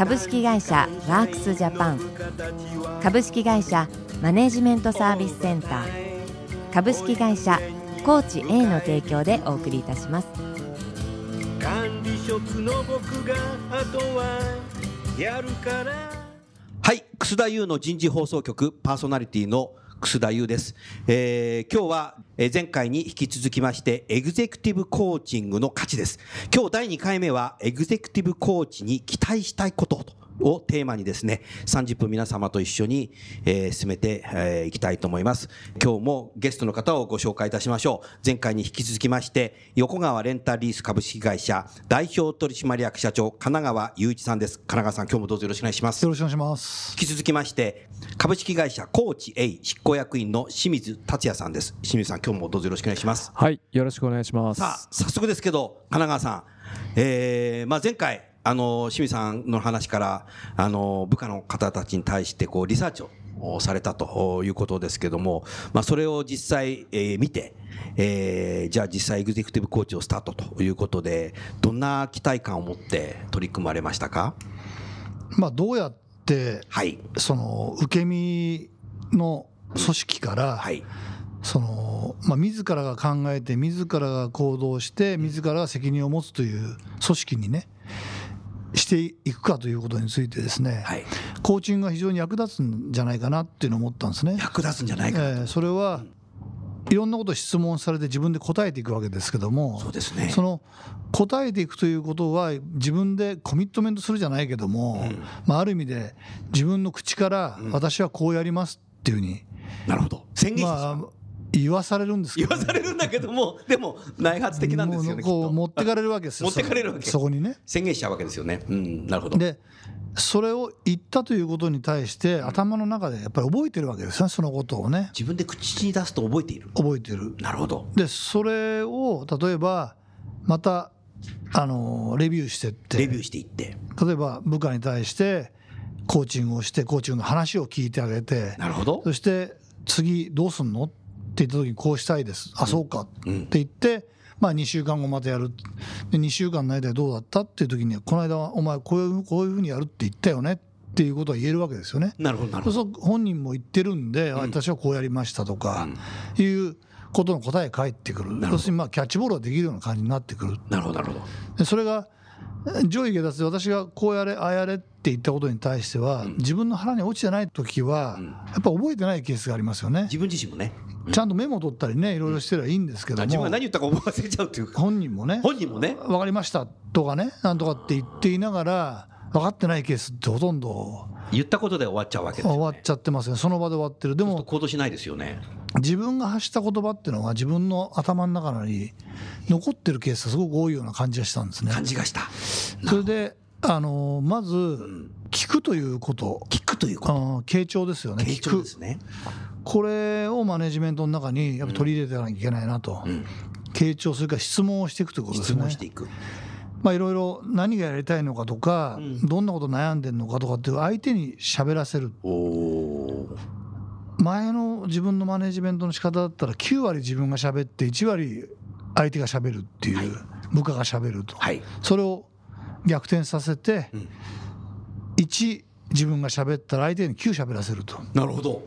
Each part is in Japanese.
株式会社ワークスジャパン。株式会社マネジメントサービスセンター。株式会社コーチ A の提供でお送りいたします。管理職の僕があとはやるから。はい。楠田優の人事放送局パーソナリティの楠田優です、えー今日はえ前回に引き続きましてエグゼクティブコーチングの価値です。今日第2回目はエグゼクティブコーチに期待したいことと。をテーマにですね30分皆様と一緒に、えー進めてい、えーいきたいと思います。今日もゲストの方をご紹介いたしましょう。前回に引き続きまして横川レンタルリース株式会社代表取締役社長金川雄一さんです。金川さん今日もどうぞよろしくお願いします。よろしくお願いします。引き続きまして株式会社コーチ A 執行役員の清水達也さんです。清水さん今日もどうぞよろしくお願いします。はい、よろしくお願いします。さあ早速ですけど神奈川さん、えーまあ、前回あの清水さんの話からあの部下の方たちに対してこうリサーチをされたということですけども、まあ、それを実際、えー見て、えーじゃあ実際エグゼクティブコーチをスタートということでどんな期待感を持って取り組まれましたか？まあどうやってはい。その受け身の組織から、はい。そのまあ自らが考えて自らが行動して自らが責任を持つという組織にねしていくかということについてですね、はい。コーチングが非常に役立つんじゃないかなっていうのを思ったんですね。役立つんじゃないかえーそれはいろんなことを質問されて自分で答えていくわけですけどもそうですね。その答えていくということは自分でコミットメントするじゃないけども、まあ、ある意味で自分の口から私はこうやりますっていうふうに、なるほど。宣言してしまう。まあ、言わされるんですけ言どわされるんだけどもでも内発的なんですよねこうと。持ってかれるわけですよ。持ってかれるわけそそこにね。宣言しちゃうわけですよね。うんなるほど。でそれを言ったということに対して頭の中でやっぱり覚えてるわけですよねそのことをね。自分で口に出すと覚えている。覚えてる。なるほど。でそれを例えばまたあのレビューしてって。レビューしていって。例えば部下に対してコーチングをしてコーチングの話を聞いてあげて。なるほど。そして次どうすんの？って言った時にこうしたいです。あそうかってうん言ってまあ2週間後またやる。で2週間の間でどうだったっていう時にこの間はお前こういうこういうふうにやるって言ったよねっていうことは言えるわけですよね。なるほどなるほど。そう本人も言ってるんで、あ私はこうやりましたとかいうことの答え返ってくる。要するにまあキャッチボールができるような感じになってくる。なるほどなるほど。でそれが上位下脱で私がこうやれああやれって言ったことに対しては、自分の腹に落ちてない時は、やっぱ覚えてないケースがありますよね。自分自身もね。ちゃんとメモ取ったりねいろいろしてればいいんですけども。自分が何言ったか思わせちゃうという。か本人もね。本人もね。分かりましたとかねなんとかって言っていながら分かってないケースってほとんど。言ったことで終わっちゃうわけですよ終わっちゃってますよね。その場で終わってる。でも行動しないですよね自分が発した言葉っていうのは自分の頭の中に残ってるケースがすごく多いような感じがしたんですね。感じがした。それであのまず聞くということ。聞くということ。傾聴ですよね。ですね。これをマネジメントの中にやっぱ取り入れていかなきゃいけないなと、ん。傾聴それから質問をしていくということです質ね問していく。まあいろいろ何がやりたいのかとか、どんなこと悩んでるのかとかっていう相手に喋らせる前の自分のマネジメントの仕方だったら9割自分が喋って1割相手が喋るっていう、部下が喋ると、はい。それを逆転させて、1自分が喋ったら相手に9喋らせると。なるほど。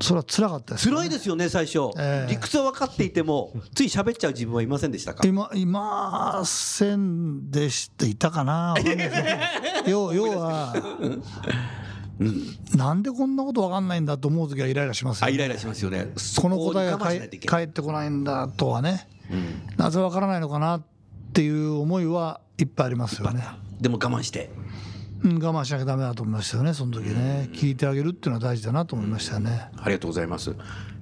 それは辛かったですよね、辛いですよね最初。ええ。理屈は分かっていてもつい喋っちゃう自分はいませんでしたか？今いませんでしたいたかな 要要は、なんでこんなことわかんないんだと思う時はイライラしますよ、ね、あイライラしますよね。この答えが返ってこないんだとはね。うんなぜわからないのかなっていう思いはいっぱいありますよね、でも我慢して。うん、我慢しなきゃダメだと思いましたよねその時ね。聞いてあげるっていうのは大事だなと思いましたよね。ありがとうございます。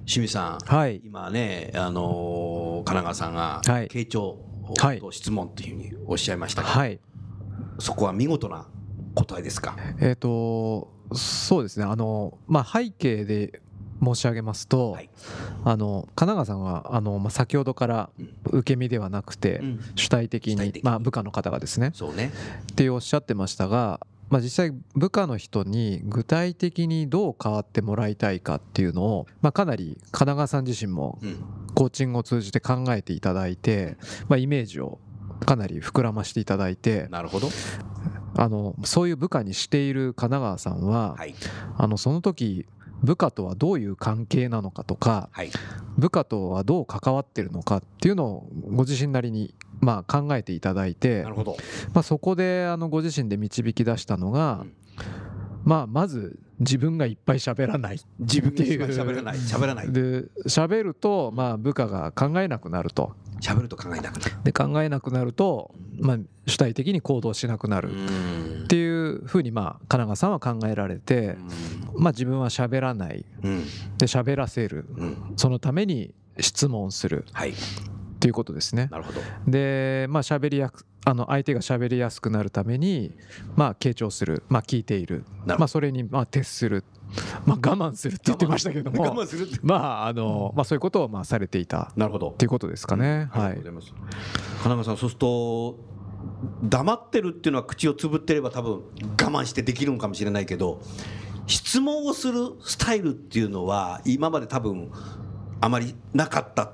清水さん、はい。今ね、あのー神奈川さんがはい。傾聴はい。と質問というふうにおっしゃいましたけど、はい。そこは見事な答えですか？えっ、とそうですね。あの、まあ、背景で申し上げますと、はい。あの神奈川さんはあの、まあ、先ほどから受け身ではなくて、うん。主体的にまあ、部下の方がですねそうね。っておっしゃってましたが、まあ、実際部下の人に具体的にどう変わってもらいたいかっていうのを、まあ、かなり神奈川さん自身もうん。コーチングを通じて考えていただいて、まあ、イメージをかなり膨らましていただいてなるほどあのそういう部下にしている神奈川さんは、はい。あのその時部下とはどういう関係なのかとかはい。部下とはどう関わってるのかっていうのをご自身なりにまあ考えていただいてなるほど。まあ、そこであのご自身で導き出したのが、うん。まあ、まず自分がいっぱい喋らない。自分が一番っていう喋らない。喋らない。で喋るとまあ部下が考えなくなると。喋ると考えなくなる。で考えなくなると、まあ、主体的に行動しなくなる。うん。っていうふうにまあ神奈川さんは考えられて、まあ、自分は喋らない。うん。で喋らせる。うん。そのために質問する。はい。っていうことですね。なるほど。でまあ喋りやすあの相手が喋りやすくなるためにまあ傾聴するまあ聞いている。まあそれにまあ徹する。まあ我慢するって言ってましたけども。我慢する まああのまあそういうことをまあされていた。なるほど。っていうことですかね。うございます。神奈川さん、そうすると、黙ってるっていうのは口をつぶってれば多分我慢してできるのかもしれないけど、質問をするスタイルっていうのは、今まで多分あまりなかった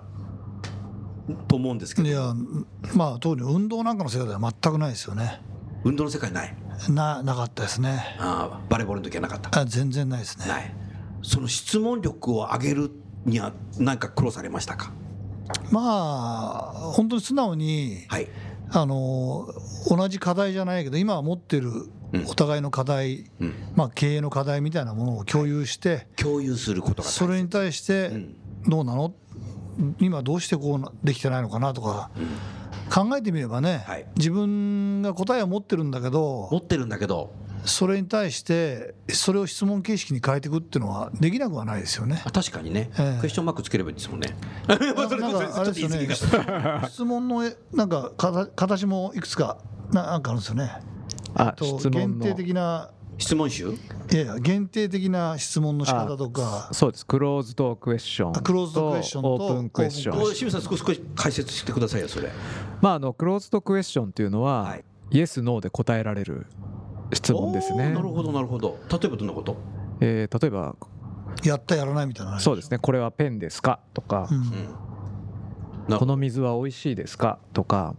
と思うんですけど、いやまあ特に運動なんかの世界では全くないですよね。運動の世界ない？ななかったですね。あーバレーボールの時はなかった。あ全然ないですね。ない。その質問力を上げるには何か苦労されましたか？まあ本当に素直にはい。あの同じ課題じゃないけど今持ってるうん。お互いの課題、うん。まあ、経営の課題みたいなものを共有して、共有することがそれに対してうん。どうなの？今どうしてこうなできてないのかなとか考えてみればね、はい。自分が答えを持ってるんだけ持どってるんだけど、それに対してそれを質問形式に変えていくっていうのはできなくはないですよね。あ確かにね、ええ。クエスチョンマークつければいいですもんね。な んかあれですよね。質問のえなんか形もいくつかななんかあるんですよね。あと限定的な質問集？いやいや限定的な質問の仕方とか。そうです。クローズドクエスチョンあクローズドクエスチョンとオープンクエスチョン。清水さん少し少し解説してくださいよそれ。まああのクローズドクエスチョンっていうのは、はい。イエスノーで答えられる質問ですね。なるほどなるほど。例えばどんなこと？えー例えばやったやらないみたいな話。そうですね。これはペンですか？とか、うん。なこの水は美味しいですか？とか。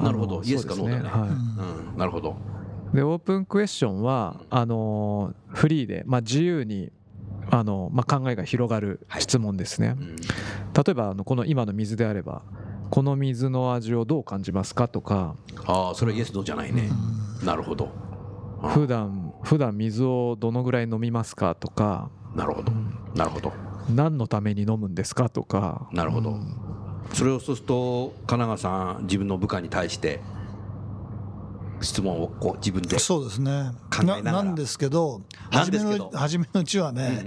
なるほど。イエスかノーだね。はい。うん。なるほどでオープンクエスチョンはあのーフリーで、まあ、自由にあの、まあ、考えが広がるはい。質問ですね、うん。例えばあのこの今の水であればこの水の味をどう感じますかとかああそれはイエスノーじゃないね。なるほど。普段普段水をどのぐらい飲みますかとかなるほど。なるほど。何のために飲むんですかとか。なるほど。うん。それをそうすると神奈川さん自分の部下に対して質問をこう自分でそうですね。なんですけど初めの初めのうちはね、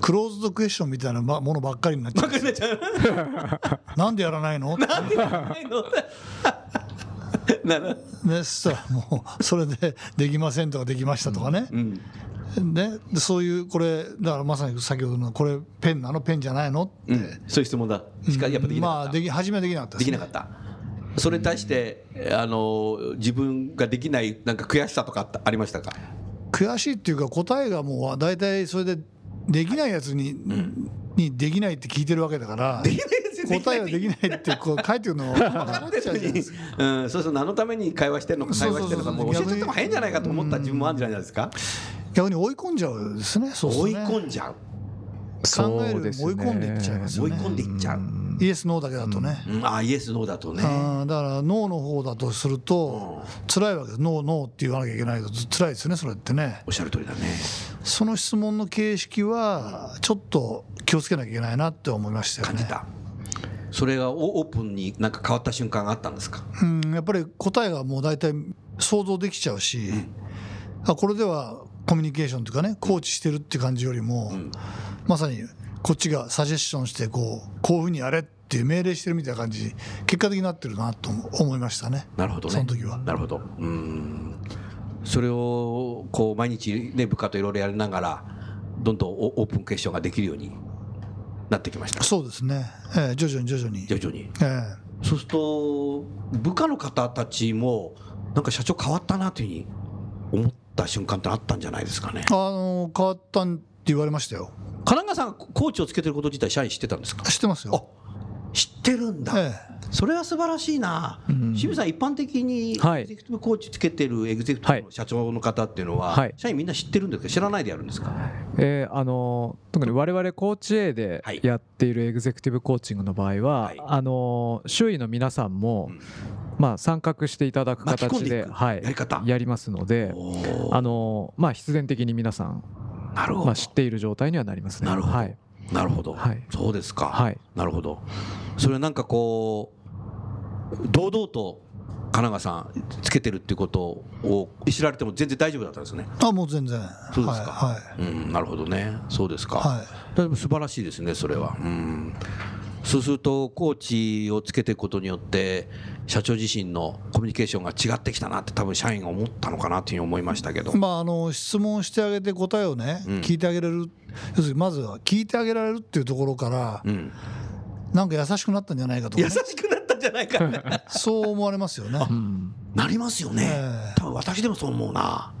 クローズドクエスチョンみたいなまものばっかりになっちゃうんですよ。なんでやらないの？な そしたらもうそれでできませんとかできましたとかね、うんね。でそういうこれだからまさに先ほどのこれペンなの？ペンじゃないの？って、うん。そういう質問だ。しかやっぱできなかった。まあでき初めはできなかったです、ね、できなかったそれに対してあの自分ができないなんか悔しさとかありましたか？悔しいっていうか答えがもう大体それでできないやつに,、にできないって聞いてるわけだから答えはできないってこう書いてるの分かっちゃうん、そうそう何のために会話してるのか会話してるのかもう教えちゃっても変じゃないかと思った自分もあるんじゃないですか？逆に追い込んじゃうですねそうす追い込んじゃう？考えるそうですね追い込んでいっちゃいますよね。追い込んでいっちゃう、イエスノーだけだとね、うん、ああイエスノーだとね。だからノーの方だとすると辛いわけですノーノーって言わなきゃいけないと辛いですよねそれってね。おっしゃる通りだね。その質問の形式はちょっと気をつけなきゃいけないなって思いましたよね。感じた、それがオオープンになんか変わった瞬間があったんですか？うん。やっぱり答えがもう大体想像できちゃうし、あこれではコミュニケーションというかねコーチしてるって感じよりも、まさにこっちがサジェッションしてこうこういうふうにやれっていう命令してるみたいな感じ結果的になってるなと思いましたね。なるほどね。その時は。なるほど。うん。それをこう毎日、ね、部下といろいろやりながらどんどんオオープンクエスチョンができるようになってきました。そうですね、えー徐々に徐々に。徐々に。えそうすると部下の方たちもなんか社長変わったなというふうに思った瞬間ってあったんじゃないですかね。えあの変わった言われましたよ。神奈川さんコーチをつけてること自体社員知ってたんですか？知ってますよ。あ知ってるんだ、えそれは素晴らしいな、ん。清水さん、一般的にはい。エグゼクティブコーチつけてるエグゼクティブの社長の方っていうのは、はい。社員みんな知ってるんですか、知らないでやるんですか、えーあの特に我々コーチ A ではい。やっているエグゼクティブコーチングの場合は、はい。あの周囲の皆さんも、うん。まあ、参画していただく形ででいくはい。やり方。やりますのであの、まあ、必然的に皆さん、なるほど、まあ、知っている状態にはなりますね。なるほど。はい。なるほど、はい。そうですか、はい。なるほど、それなんかこう、堂々と神奈川さん、つけてるっていうことを知られても全然大丈夫だったんですね。あもう全然。そうですか、はい。うん、なるほどね、そうですか、はい。でも素晴らしいですね、それは。うんそうすると、コーチをつけていくことによって、社長自身のコミュニケーションが違ってきたなって、多分社員が思ったのかなというふうに思いましたけど、まあ、あの質問してあげて答えをね、うん。聞いてあげれる。要するにまずは聞いてあげられるっていうところから、うん、なんか優しくなったんじゃないかとか優ね、しくなったんじゃないかな、そう思われますよね。うんなりますよね、ええ。多分私でもそう思うな。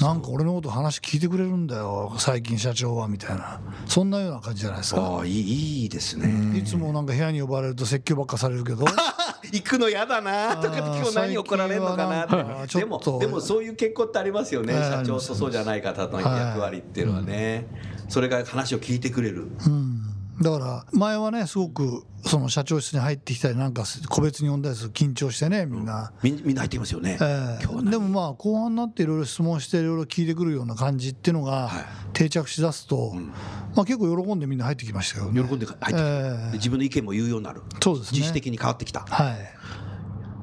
なんか俺のこと話聞いてくれるんだよ最近社長はみたいな。そんなような感じじゃないですか。ああいいですね。いつもなんか部屋に呼ばれると説教ばっかされるけど。行くの嫌だなとかって今日何怒られるのかなって。でもでもそういう傾向ってありますよね、ええ社長とそうじゃない方の役割っていうのはね、それが話を聞いてくれる、うんだから前はねすごくその社長室に入ってきたりなんか個別に呼んだりする緊張してねみんな。みんみんな入っていますよね、ええ。今日は何？でもまあ後半になっていろいろ質問していろいろ聞いてくるような感じっていうのがはい。定着しだすと、ん。まあ、結構喜んでみんな入ってきましたよね。喜んで入ってきて、ええ。で自分の意見も言うようになる、そうですね。自主的に変わってきた、はい。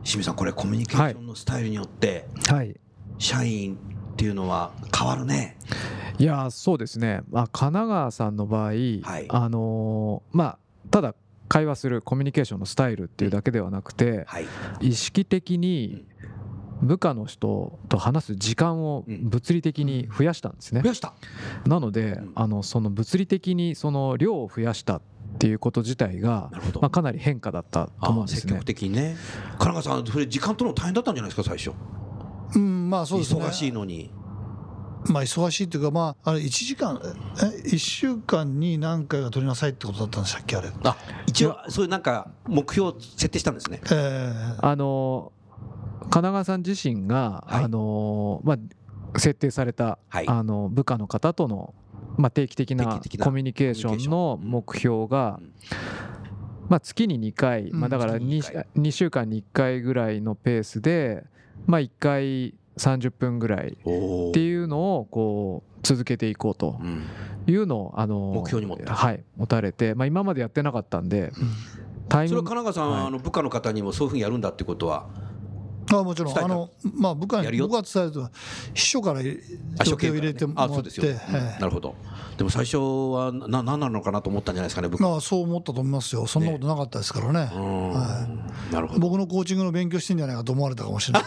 清水さん、これ、コミュニケーションのスタイルによって、はい。社員っていうのは変わるね、いやーそうですね、まあ、神奈川さんの場合、あのーまあ、ただ会話するコミュニケーションのスタイルっていうだけではなくてはい、意識的に部下の人と話す時間をうん。物理的に増やしたんですね。増。やした、なのでうん。あのその物理的にその量を増やしたっていうこと自体がまあ、かなり変化だったとあ思うんですね。積極。的にね、神奈川さん、それ、時間取るの大変だったんじゃないですか、最初、うんまあそうですね。忙しいのに。まあ忙しいっていうかまああれ1時間え1週間に何回か取りなさいってことだったんでしたっけあれ。あ一応、そういうなんか、目標を設定したんですね。ええ。あの神奈川さん自身が、はい。あのまあ、設定された、はい。あの部下の方との、まあ、定期的なコミュニケーションの目標が、うん。まあ、月に2回、うんまあ、だから月に 2, 2回。2週間に1回ぐらいのペースで、まあ、1回30分ぐらいおっていうのをこう続けていこうとうん。いうのをあの目標に持った。はい、持たれて、まあ、今までやってなかったんでタイそれムは神奈川さんあの部下の方にもそういうふうにやるんだってことは、あもちろん。あのまあ部下に僕が伝えると秘書からあ条件を入れてもらあってなるほど。でも最初はな何なのかなと思ったんじゃないですかね、部下。まあそう思ったと思いますよ。そんなことなかったですからね。うん。はなるほど。僕のコーチングの勉強してんじゃないかと思われたかもしれない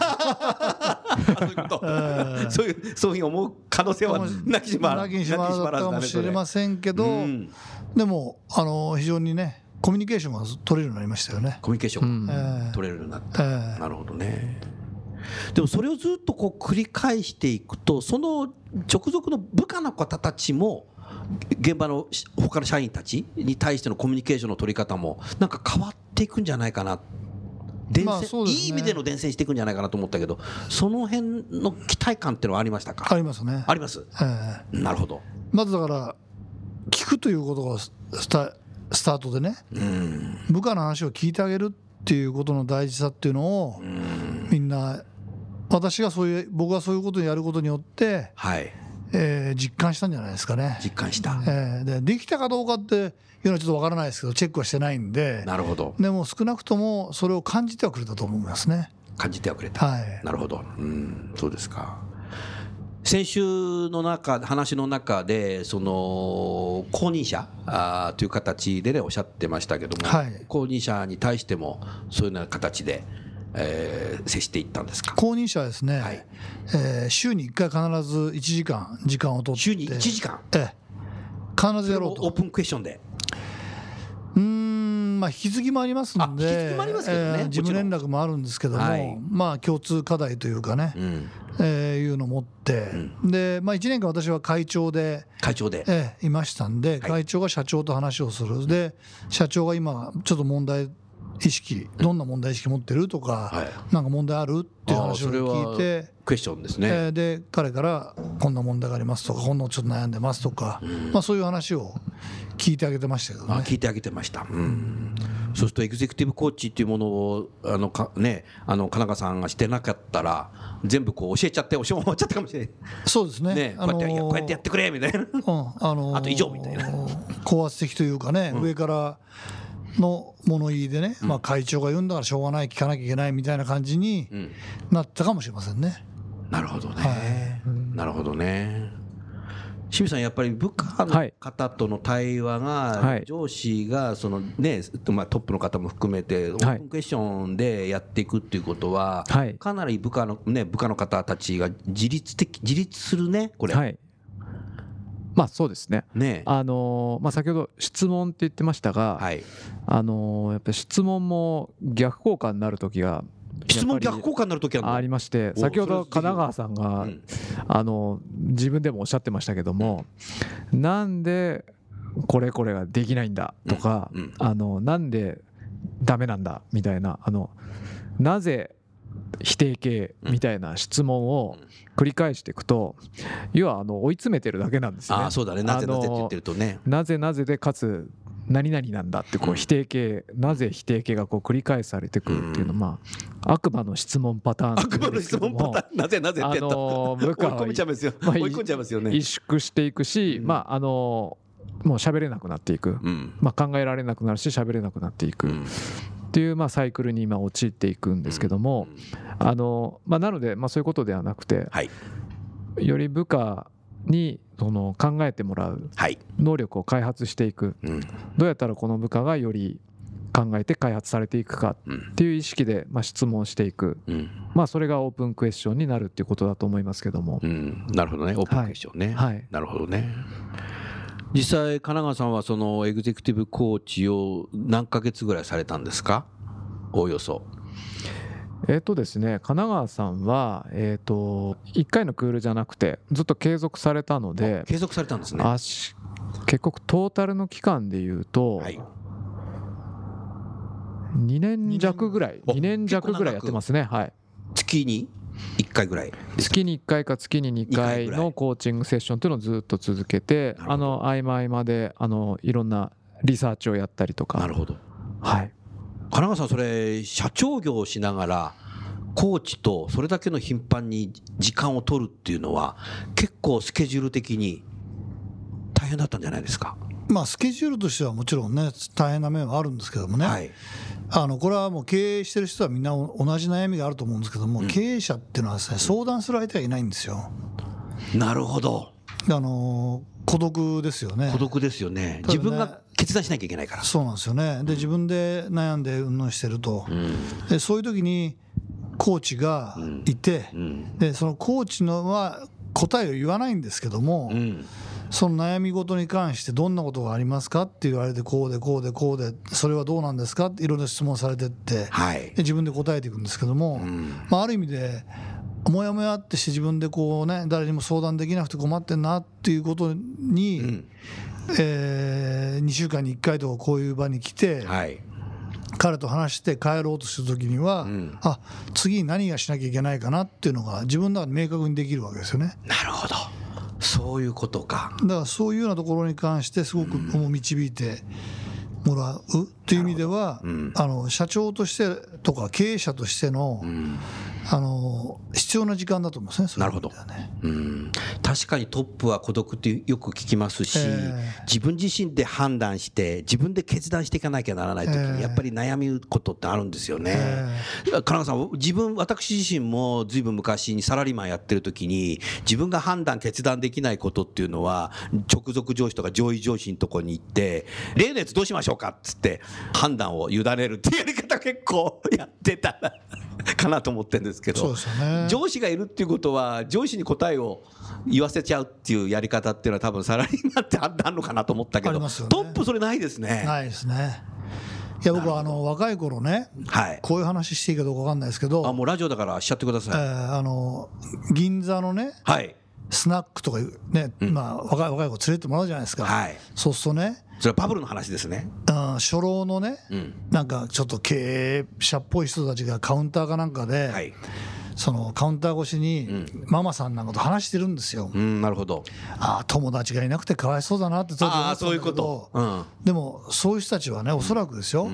そういう そういうふうに思う可能性はなきしもあらなきにしもあらずだったかもしれませんけど、うん。でもあの非常にねコミュニケーションが取れるようになりましたよね。コミュニケーションうん。ええ取れるようになった。ええなるほどね。でもそれをずっとこう繰り返していくとその直属の部下の方たちも現場のし他の社員たちに対してのコミュニケーションの取り方もなんか変わっていくんじゃないかな伝染ね。いい意味での伝染していくんじゃないかなと思ったけどその辺の期待感っていうのはありましたあかりますね。あります？ええ。なるほど。まずだから聞くということがスタスタートでねうん。部下の話を聞いてあげるっていうことの大事さっていうのをうん。みんな私がそういう僕がそういうことをやることによって、はいえー実感したんじゃないですかね。実感した。えーでできたかどうかっていうのはちょっとわからないですけどチェックはしてないんで。なるほど。でも少なくともそれを感じてはくれたと思いますね。感じてはくれた。はい。なるほど、うん、そうですか。先週の中話の中でその公認者あーという形でねおっしゃってましたけども、はい。公認者に対してもそういうような形でえー接していったんですか？公認者はですね、はい。えー週に1回必ず1時間時間を取って。週に1時間？ええ。必ずやろうと。オープンクエスチョンで？うーんまあ引き継ぎもありますんであ引き継ぎもありますけどねえー事務連絡もあるんですけども、はい。まあ共通課題というかね、うん。えーいうのを持って、で、まあ、1年間私は会長で、会長で。ええいましたんで、会長が社長と話をする、で社長が今、ちょっと問題意識、どんな問題意識持ってるとか、はい。なんか問題あるっていう話を聞いて。クエスチョンですね、えーで彼からこんな問題がありますとかこんなのちょっと悩んでますとか、まあ、そういう話を聞いてあげてましたけどね。あ聞いてあげてました、うん、そうするとエグゼクティブコーチっていうものをあのか、ね、あの金川さんがしてなかったら全部こう教えちゃっておしま終わっちゃったかもしれない。そうですね。ねこうやって、いやこうやってやってくれみたいな。うんあのーあと以上みたいな。高圧的というかね、上からの物言いでね、まあ、会長が言うんだからしょうがない聞かなきゃいけないみたいな感じにん。なったかもしれませんね。なるほどね、はなるほどね。清水さんやっぱり部下のはい方との対話はがい。上司がそのねまあトップの方も含めてオープンクエスチョンでやっていくっていうことははい。かなり部下のね部下の方たちが自律的自立するねこれ。はいまあそうですね。ねあのーまあ、先ほど質問って言ってましたが、はい。あのーやっぱり質問も逆効果になる時が質問逆効果になるときありましてお先ほど神奈川さんが、うん。あの自分でもおっしゃってましたけども、なんでこれこれができないんだ？とか、うあのなんでダメなんだ？みたいなあのなぜ否定形みたいな質問を繰り返していくと要はあの追い詰めてるだけなんですよね。ああそうだね。なぜなぜって言ってるとね。なぜなぜでかつ何々なんだってこう否定形なぜ否定形がこう繰り返されてくるっていうのはまあ悪魔の質問パターン悪魔の質問パターンなぜなぜってやった。あのー部下は追い込めちゃいますよ。まあ追い込んじゃいますよね。萎縮していくし、まああのもう喋れなくなっていく、うん。まあ、考えられなくなるし喋れなくなっていくっうんていうまあサイクルに今陥っていくんですけども、あのまあ、なのでまあそういうことではなくてはい。より部下にその考えてもらうはい。能力を開発していく。うん。どうやったらこの部下がより考えて開発されていくかうんっていう意識でまあ質問していく、うん。まあ、それがオープンクエスチョンになるっていうことだと思いますけども、うん。なるほどね。オープンクエスチョンね。はい。なるほどね実際神奈川さんはそのエグゼクティブコーチを何ヶ月ぐらいされたんですか？おおよそ。えっ、とですね神奈川さんは、えっと1回のクールじゃなくてずっと継続されたので継続されたんですね。あし結局トータルの期間でいうとはい。2年弱ぐらいお2年弱ぐらいやってますねはい。月に？1回ぐらい月に1回か月に2二回のコーチングセッションっていうのをずっと続けてあの合間合間であのいろんなリサーチをやったりとか。なるほど。はい。神奈川さんそれ社長業をしながらコーチとそれだけの頻繁に時間を取るっていうのは結構スケジュール的に大変だったんじゃないですか？まあ、スケジュールとしてはもちろんね大変な面はあるんですけどもね、はい。あのこれはもう経営してる人はみんな同じ悩みがあると思うんですけども、経営者っていうのはですね相談する相手がいないんですよ。なるほど。あの孤独ですよね。孤独ですよね。ね自分が決断しなきゃいけないから。そうなんですよね。で自分で悩んでうんぬんしてると、でそういう時にコーチがいて、うん。でそのコーチのは答えを言わないんですけども、うんその悩み事に関してどんなことがありますかって言われてこうでこうでこうでそれはどうなんですかっていろいろ質問されてって、はい。で自分で答えていくんですけども、ん。まあ、ある意味でもやもやってして自分でこうね誰にも相談できなくて困ってんなっていうことに、ん。え2週間に1回とかこういう場に来て、はい。彼と話して帰ろうとする時には、ん。あ次に何がしなきゃいけないかなっていうのが自分の中で明確にできるわけですよね。なるほどそういうことか。だからそういうようなところに関してすごく導いてもらうっていう意味では、んあの社長としてとか経営者としての,、んあの必要な時間だと思うんですね。そういう意味ではねうん。確かにトップは孤独ってよく聞きますし、ええ。自分自身で判断して自分で決断していかなきゃならない時ええ。にやっぱり悩むことってあるんですよね。え神奈川さん自分私自身もずいぶん昔にサラリーマンやってる時に自分が判断決断できないことっていうのは直属上司とか上位上司のとこに行って例のやつどうしましょうかっつって判断を委ねるっていうやり方結構やってた かなと思ってるんですけどそうですよね上司がいるっていうことは上司に答えを言わせちゃうっていうやり方っていうのは多分サラリーマンってあるのかなと思ったけど、ねトップそれないですね。ないですねいや僕はあの若い頃ねはい。こういう話していいかどうか分かんないですけどあもうラジオだからしちゃってくだえさい。ーあの銀座のねはい。スナックとかいうね、まあ若い若い子連れてもらうじゃないですか、はい。そうするとね、それはバブルの話ですね。うん、初老のね、うん。なんかちょっと経営者っぽい人たちがカウンターかなんかで、はい。そのカウンター越しにママさんなんかと話してるんですよ、うん、なるほど。ああ友達がいなくてかわいそうだなってああ、そういうこと。うん。でもそういう人たちはねおそらくですよ、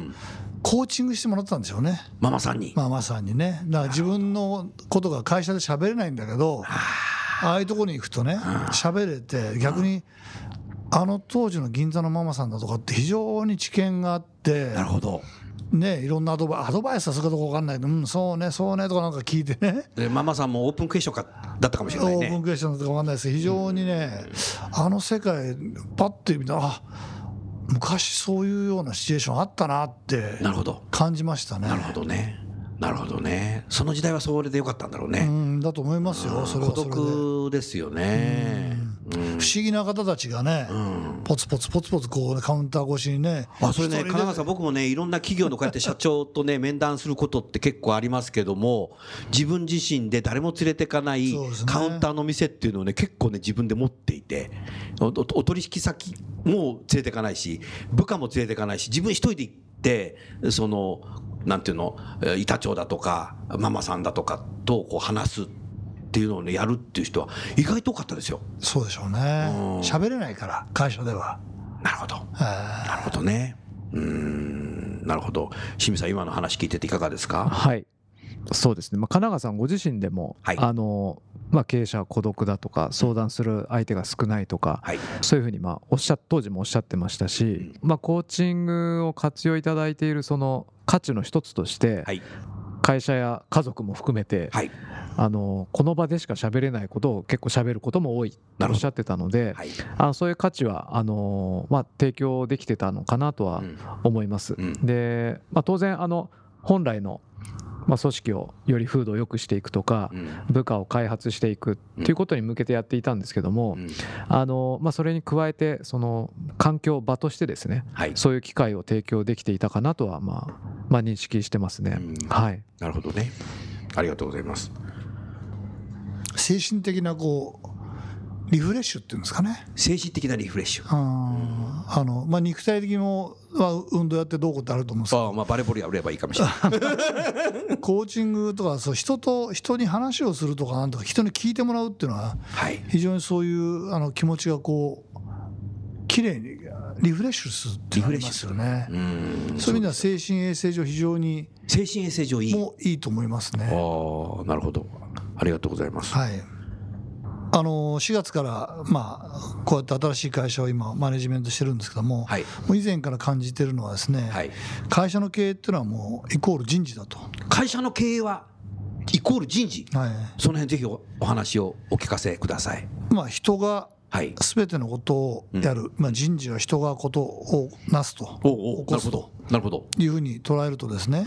コーチングしてもらってたんでしょうねママさんに。ママさんにねだから自分のことが会社で喋れないんだけどああいうところに行くとね喋れて逆にあの当時の銀座のママさんだとかって非常に知見があってなるほど。ねいろんなアドバイアドバイスはするかどうか分かんないけどうんそうねそうねとかなんか聞いてねで、ママさんもオープンクエスチョンかだったかもしれないね。オープンクエスチョンとか分かんないです非常にねあの世界パッて見たらあ昔そういうようなシチュエーションあったなってなるほど。感じましたね。なるほどね。なるほどね。その時代はそれでよかったんだろううね。んだと思いますよ、それ孤。独ですよね。うん不思議な方たちがね、ポツポツポツポツこうカウンター越しにね、あそれね、金川さん、僕もね、いろんな企業のこうやって社長とね、面談することって結構ありますけども、自分自身で誰も連れてかないカウンターの店っていうのをね、結構ね、自分で持っていて、おおお取引先も連れてかないし、部下も連れてかないし、自分一人で行って、その、なんていうの、えー板長だとか、ママさんだとかとこう話すっていうのをね、やるっていう人は意外と多かったですよ。そうでしょうね、喋れないから、会社では。なるほど。えなるほどね。うーん、なるほど。清水さん、今の話聞いてていかがですか？はいそうですね、まあ、金川さんご自身でも、はいあのまあ、経営者は孤独だとか相談する相手が少ないとか、はい。そういうふうにまあおっしゃ当時もおっしゃってましたし、まあ、コーチングを活用いただいているその価値の一つとして、はい。会社や家族も含めて、はい。あのこの場でしか喋れないことを結構喋ることも多いとおっしゃってたので、はい。あのそういう価値はあの、まあ、提供できてたのかなとはうん思います。うんで、まあ、当然あの本来の、まあ、組織をより風土を良くしていくとか、うん部下を開発していくっていうことに向けてやっていたんですけども、うんあのまあ、それに加えてその環境場としてですねはい。そういう機会を提供できていたかなとは、まあまあ、認識してますね。うんはいなるほどね。ありがとうございます。ー精神的なこうリフレッシュっていうんですかね。精神的なリフレッシュ。うんあのまあ、肉体的にも、まあ、運動やってどうこうってあると思うんですけどああ、まあ、バレーボールやればいいかもしれない。コーチングとかそう人と人に話をするとかなんとか人に聞いてもらうっていうのははい。非常にそういうあの気持ちがこう綺麗にリフレッシュするっていうのがありますよね。うん。そういう意味では精神衛生上非常に精神衛生上いい。もいいと思いますね。ああ、なるほど。ありがとうございます。はい。あの4月からまあこうやって新しい会社を今マネジメントしてるんですけども、はいもう以前から感じてるのはですね、はい。会社の経営っていうのはもうイコール人事だと。会社の経営はイコール人事。はい。その辺ぜひおお話をお聞かせください。まあ人がはい。全てのことをやる、まあ、人事は人がことをなすと起こすとなるほど。なるほど。いうふうに捉えるとですね、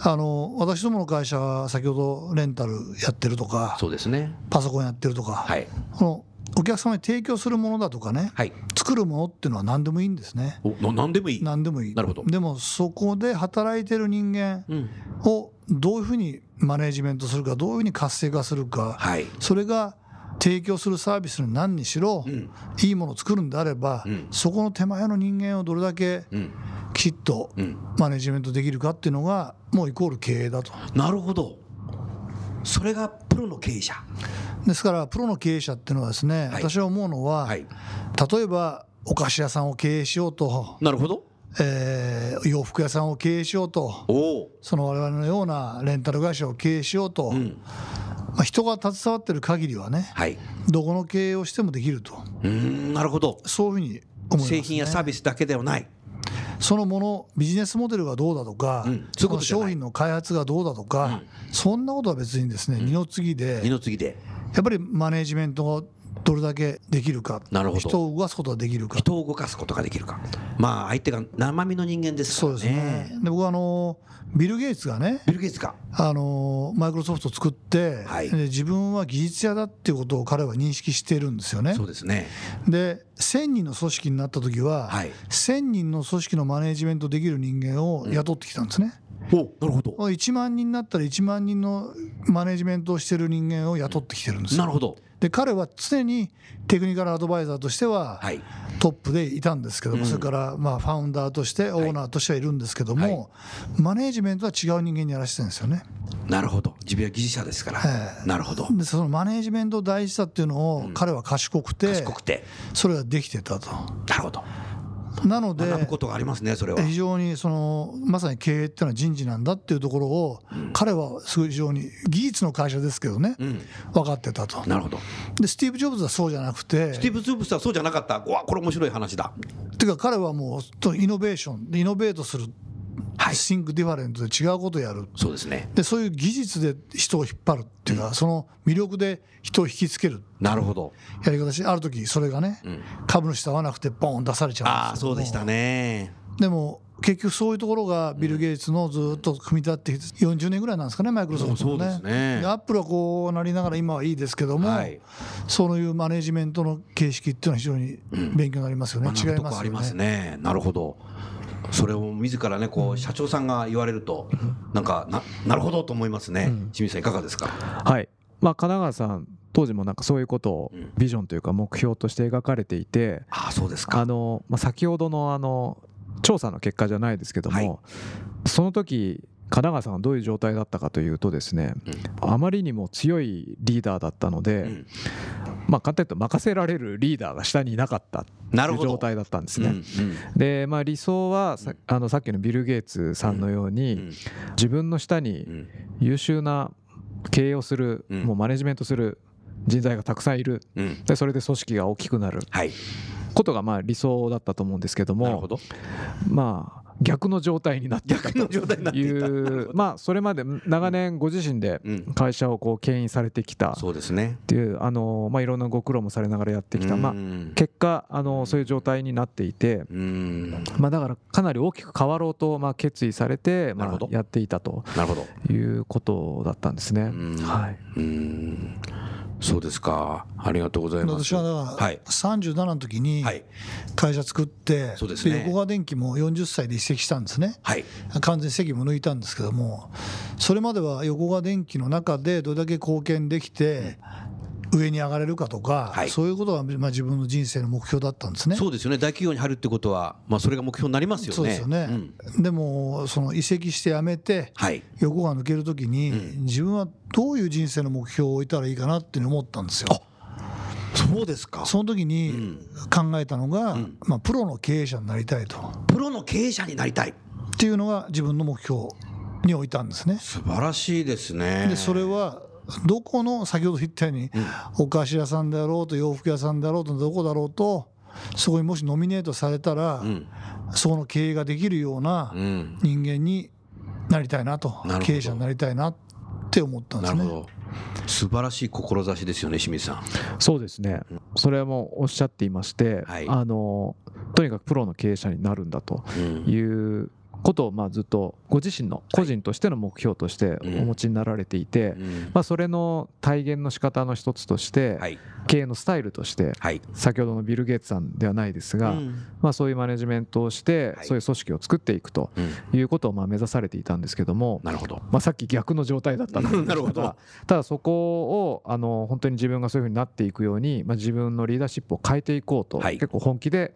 あの私どもの会社は先ほどレンタルやってるとかそうですね。パソコンやってるとか、はい。このお客様に提供するものだとかね、はい。作るものっていうのは何でもいいんですね。何でもいい。何でもいいなるほどでもそこで働いてる人間うん。をどういうふうにマネジメントするかどういうふうに活性化するか、はい。それが提供するサービスに何にしろ、うん。いいものを作るんであれば、うんそこの手前の人間をどれだけうん。きちっとうん。マネジメントできるかっていうのがもうイコール経営だと。なるほど。それがプロの経営者。ですからプロの経営者っていうのはですね、はい私は思うのは、はい。例えばお菓子屋さんを経営しようと、なるほど。えー洋服屋さんを経営しようと。その我々のようなレンタル会社を経営しようと、うん。まあ、人が携わってる限りはねはい。どこの経営をしてもできるとうーん。なるほど。そういうふうに思います、ね、製品やサービスだけではない。そのものビジネスモデルがどうだとか、うんその商品の開発がどうだとか、そんなことは別にですね、二の次で、二の次で。やっぱりマネジメントどれだけできるか。なるほど。人を動かすことができるか。人を動かすことができるか。まあ相手が生身の人間ですからそうですね。で僕はあのビル・ゲイツがねビル・ゲイツか。あのマイクロソフトを作って、はい。で自分は技術者だっていうことを彼は認識しているんですよね。そうですね。で1000人の組織になった時は、はい。1000人の組織のマネージメントできる人間を雇ってきたんですね、おなるほど。1万人になったら1万人のマネージメントをしてる人間を雇ってきてるんですよ。なるほど。で彼は常にテクニカルアドバイザーとしてははい。トップでいたんですけども、うん。それからまあファウンダーとしてオーナーとしてはいるんですけども、マネージメントは違う人間にやらせてるんですよね。なるほど。自分は技術者ですから、ええ。なるほど。でそのマネージメント大事さっていうのを彼は賢くて、賢くて。それができてたと。なるほどなので学ぶことがありますねそれは。非常にそのまさに経営っていうのは人事なんだっていうところを、彼はすごい非常に技術の会社ですけどね、うん。分かってたと。なるほど。でスティーブ・ジョブズはそうじゃなくてスティーブ・ジョブズはそうじゃなかった。うわこれ面白い話だ。ていうか彼はもうとイノベーション innovate する、はい。 Think different で違うことをやる。そうですね。でそういう技術で人を引っ張るっていうか、その魅力で人を引きつける。なるほど。やり方しある時それがね、株主と合わなくてポーン出されちゃう。んですああそうでしたね。でも結局そういうところがビル・ゲイツのずっと組み立ってきて40年ぐらいなんですかねマイクロソフトもね。そうですね。でアップルはこうなりながら今はいいですけども、はい。そういうマネジメントの形式っていうのは非常に勉強になりますよね、学ぶと違いますよこありますねね。なるほどそれを自らねこう社長さんが言われるとなんかななるほどと思いますね清水さんいかがですか？はい。まあ神奈川さん当時もなんかそういうことをうん。ビジョンというか目標として描かれていてああそうですか。あの、まあ、先ほどのあの調査の結果じゃないですけども、はい。その時神奈川さんはどういう状態だったかというとですね、あまりにも強いリーダーだったので、うん。まあ簡単に言うと任せられるリーダーが下にいなかったという状態だったんですうんうね。ん。でまあ理想はさあのさっきのビル・ゲイツさんのように、うん。自分の下にうん。優秀な経営をする、うん。もうマネジメントする人材がたくさんいる。うん。でそれで組織が大きくなる。はい。ことがまあ理想だったと思うんですけどもなるほど。まあ逆の状態になっていたというまあそれまで長年ご自身でうん。会社をこう牽引されてきた。っそうですね。ていうあのまあいろんなご苦労もされながらやってきた。まあうん結果あのそういう状態になっていてうん。まあだからかなり大きく変わろうとまあ決意されてまあやっていたとなるほど。いうことだったんですね。うん。はい。うんそうですか。ありがとうございます。私はだからはい。37の時にはい。会社作って、そうですね。横川電機も40歳で移籍したんですね。はい。完全に責務抜いたんですけどもそれまでは横川電機の中でどれだけ貢献できて上に上がれるかとか、はい。そういうことがまあ自分の人生の目標だったんですね。そうですよね。大企業に入るってことはまあそれが目標になりますよね。そうですよね、うん。でもその移籍して辞めてはい。横川抜ける時に、うん。自分はどういう人生の目標を置いたらいいかなって思ったんですよ。そうですか。その時うにん。考えたのが、ん。まあ、プロの経営者になりたいと。プロの経営者になりたい。っていうのが自分の目標に置いたんですね。素晴らしいですね。でそれはどこの先ほど言ったように、お菓子屋さんであろうと洋服屋さんであろうとどこだろうとそこにもしノミネートされたら、うん。そこの経営ができるようなうん。人間になりたいなと、経営者になりたいなって思ったんですね。なるほど。素晴らしい志ですよね清水さん。そうですね。それはもうおっしゃっていましてはい。あのとにかくプロの経営者になるんだとうん。いうことをまあずっとご自身の個人としての目標としてお持ちになられていて、うん。まあ、それの体現の仕方の一つとして、はい。経営のスタイルとしてはい。先ほどのビル・ゲイツさんではないですが、うん。まあ、そういうマネジメントをして、はい。そういう組織を作っていくとうん。いうことをまあ目指されていたんですけども、なるほど。まあ、さっき逆の状態だったんですが なるほど。ただそこをあの本当に自分がそういうふうになっていくように、まあ、自分のリーダーシップを変えていこうと、はい。結構本気で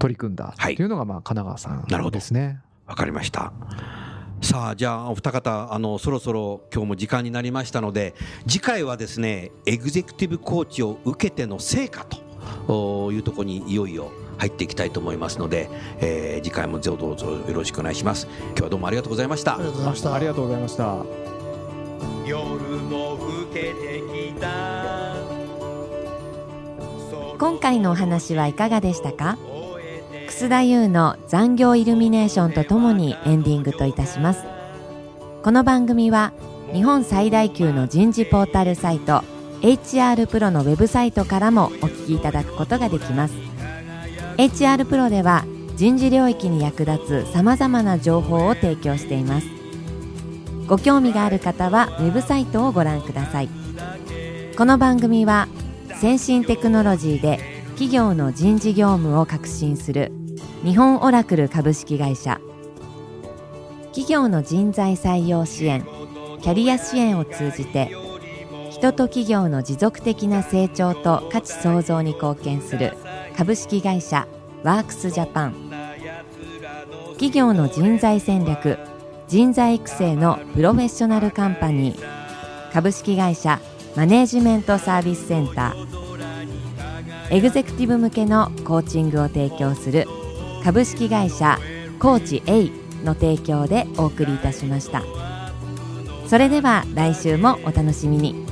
取り組んだはい。というのがまあ神奈川さなるほど。んですね。わかりました。さあじゃあお二方あのそろそろ今日も時間になりましたので次回はですねエグゼクティブコーチを受けての成果というところにいよいよ入っていきたいと思いますので、えー次回もどうぞよろしくお願いします。今日はどうもありがとうございましたありがとうございました。ありがとうございました。夜も更けてきた今回のお話はいかがでしたか？楠田優の残業イルミネーションとともにエンディングといたします。この番組は日本最大級の人事ポータルサイト HR プロのウェブサイトからもお聞きいただくことができます。HR プロでは人事領域に役立つさまざまな情報を提供しています。ご興味がある方はウェブサイトをご覧ください。この番組は先進テクノロジーで企業の人事業務を革新する日本オラクル株式会社。企業の人材採用支援キャリア支援を通じて人と企業の持続的な成長と価値創造に貢献する株式会社ワークスジャパン。企業の人材戦略人材育成のプロフェッショナルカンパニー。株式会社マネージメントサービスセンター。エグゼクティブ向けのコーチングを提供する株式会社コーチ A の提供でお送りいたしました。それでは来週もお楽しみに。